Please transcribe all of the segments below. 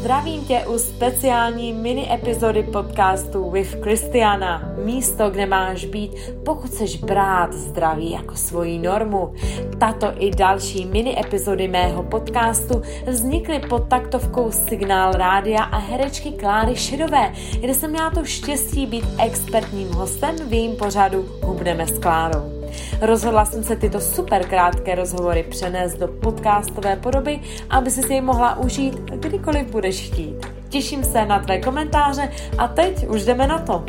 Zdravím tě u speciální mini epizody podcastu With Christiana. Místo, kde máš být, pokud chceš brát zdraví jako svoji normu. Tato i další mini epizody mého podcastu vznikly pod taktovkou Signál Rádia a herečky Kláry Šedové, kde jsem měla to štěstí být expertním hostem v jejím pořadu Hubneme s Klárou. Rozhodla jsem se tyto super krátké rozhovory přenést do podcastové podoby, aby si jej mohla užít kdykoliv budeš chtít. Těším se na tvé komentáře a teď už jdeme na to.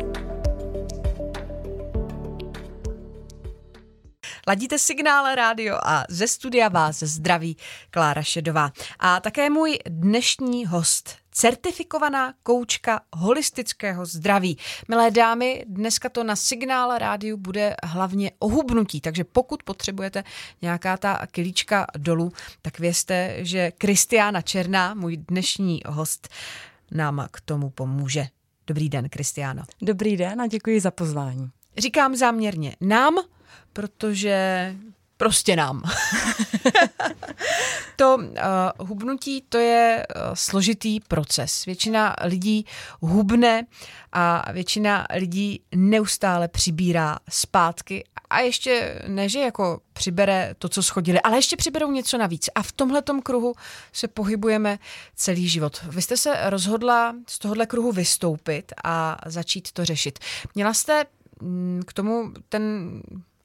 Ladíte signál rádio a ze studia vás zdraví Klára Šedová. A také můj dnešní host certifikovaná koučka holistického zdraví. Milé dámy, dneska to na signál rádiu bude hlavně o hubnutí, takže pokud potřebujete nějaká ta kilíčka dolů, tak vězte, že Kristiána Černá, můj dnešní host, nám k tomu pomůže. Dobrý den, Kristiáno. Dobrý den a děkuji za pozvání. Říkám záměrně nám, protože prostě nám. to uh, hubnutí to je uh, složitý proces. Většina lidí hubne a většina lidí neustále přibírá zpátky a ještě ne, že jako přibere to, co schodili, ale ještě přiberou něco navíc. A v tomhletom kruhu se pohybujeme celý život. Vy jste se rozhodla z tohohle kruhu vystoupit a začít to řešit. Měla jste mm, k tomu ten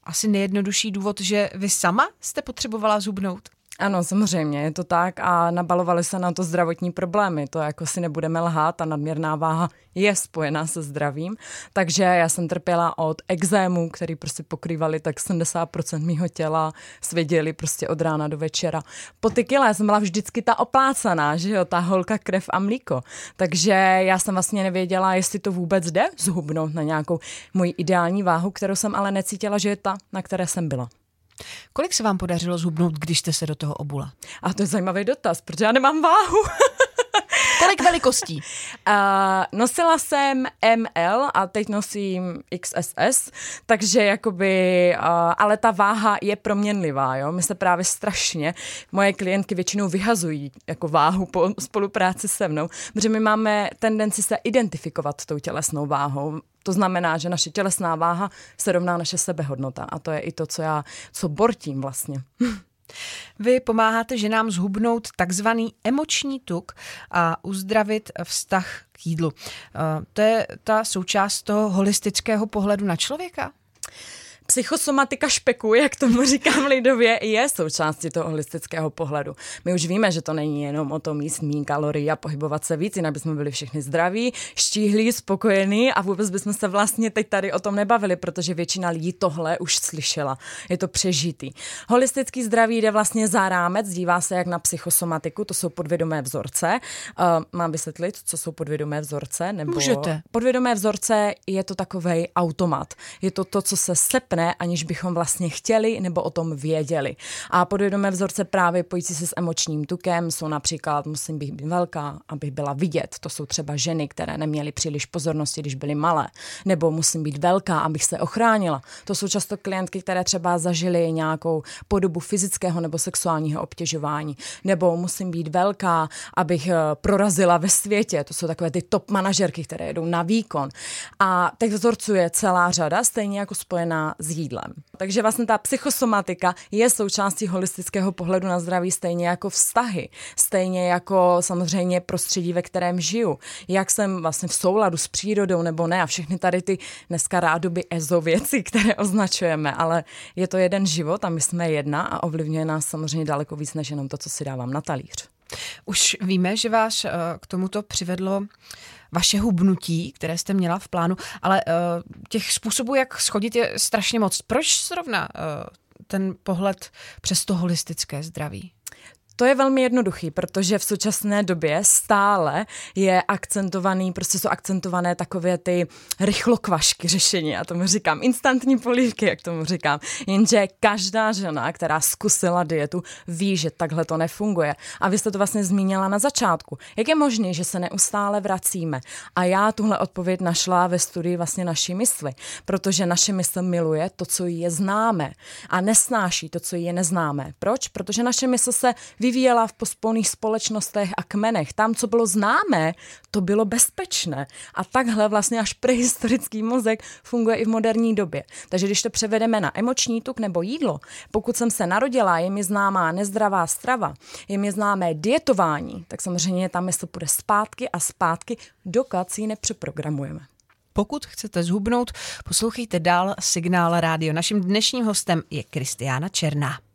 asi nejjednodušší důvod, že vy sama jste potřebovala zubnout? Ano, samozřejmě, je to tak a nabalovaly se na to zdravotní problémy. To jako si nebudeme lhát, ta nadměrná váha je spojená se zdravím. Takže já jsem trpěla od exému, který prostě pokrývali tak 70% mýho těla, svěděli prostě od rána do večera. Po ty kile jsem byla vždycky ta oplácaná, že jo, ta holka krev a mlíko. Takže já jsem vlastně nevěděla, jestli to vůbec jde zhubnout na nějakou moji ideální váhu, kterou jsem ale necítila, že je ta, na které jsem byla. Kolik se vám podařilo zhubnout, když jste se do toho obula? A to je zajímavý dotaz, protože já nemám váhu. Kolik velikostí? Uh, nosila jsem ML a teď nosím XSS, takže jakoby, uh, ale ta váha je proměnlivá, jo. My se právě strašně, moje klientky většinou vyhazují jako váhu po spolupráci se mnou, protože my máme tendenci se identifikovat tou tělesnou váhou. To znamená, že naše tělesná váha se rovná naše sebehodnota a to je i to, co já, co bortím vlastně. Vy pomáháte ženám zhubnout takzvaný emoční tuk a uzdravit vztah k jídlu. To je ta součást toho holistického pohledu na člověka? Psychosomatika špeku, jak tomu říkám lidově, je součástí toho holistického pohledu. My už víme, že to není jenom o tom jíst méně kalorií a pohybovat se víc, jinak bychom byli všichni zdraví, štíhlí, spokojení a vůbec bychom se vlastně teď tady o tom nebavili, protože většina lidí tohle už slyšela. Je to přežitý. Holistický zdraví jde vlastně za rámec, dívá se jak na psychosomatiku, to jsou podvědomé vzorce. Uh, mám vysvětlit, co jsou podvědomé vzorce? Nebo Můžete. Podvědomé vzorce je to takový automat. Je to to, co se sepne ne, aniž bychom vlastně chtěli nebo o tom věděli. A podvědomé vzorce právě pojící se s emočním tukem jsou například musím být velká, aby byla vidět. To jsou třeba ženy, které neměly příliš pozornosti, když byly malé. Nebo musím být velká, abych se ochránila. To jsou často klientky, které třeba zažily nějakou podobu fyzického nebo sexuálního obtěžování. Nebo musím být velká, abych eh, prorazila ve světě. To jsou takové ty top manažerky, které jedou na výkon. A těch vzorců je celá řada, stejně jako spojená s jídlem. Takže vlastně ta psychosomatika je součástí holistického pohledu na zdraví stejně jako vztahy, stejně jako samozřejmě prostředí, ve kterém žiju. Jak jsem vlastně v souladu s přírodou nebo ne a všechny tady ty dneska rádoby ezo věci, které označujeme, ale je to jeden život a my jsme jedna a ovlivňuje nás samozřejmě daleko víc než jenom to, co si dávám na talíř. Už víme, že vás eh, k tomuto přivedlo vaše hubnutí, které jste měla v plánu, ale uh, těch způsobů, jak schodit, je strašně moc. Proč zrovna uh, ten pohled přes to holistické zdraví? To je velmi jednoduchý, protože v současné době stále je akcentovaný, prostě jsou akcentované takové ty rychlokvašky řešení, já tomu říkám, instantní polívky, jak tomu říkám. Jenže každá žena, která zkusila dietu, ví, že takhle to nefunguje. A vy jste to vlastně zmínila na začátku. Jak je možné, že se neustále vracíme? A já tuhle odpověď našla ve studii vlastně naší mysli, protože naše mysl miluje to, co je známe a nesnáší to, co je neznámé. Proč? Protože naše mysl se vyvíjela v pospolných společnostech a kmenech. Tam, co bylo známé, to bylo bezpečné. A takhle vlastně až prehistorický mozek funguje i v moderní době. Takže když to převedeme na emoční tuk nebo jídlo, pokud jsem se narodila, je mi známá nezdravá strava, je mi známé dietování, tak samozřejmě tam mysl půjde zpátky a zpátky, dokud si ji nepřeprogramujeme. Pokud chcete zhubnout, poslouchejte dál Signál rádio. Naším dnešním hostem je Kristiána Černá.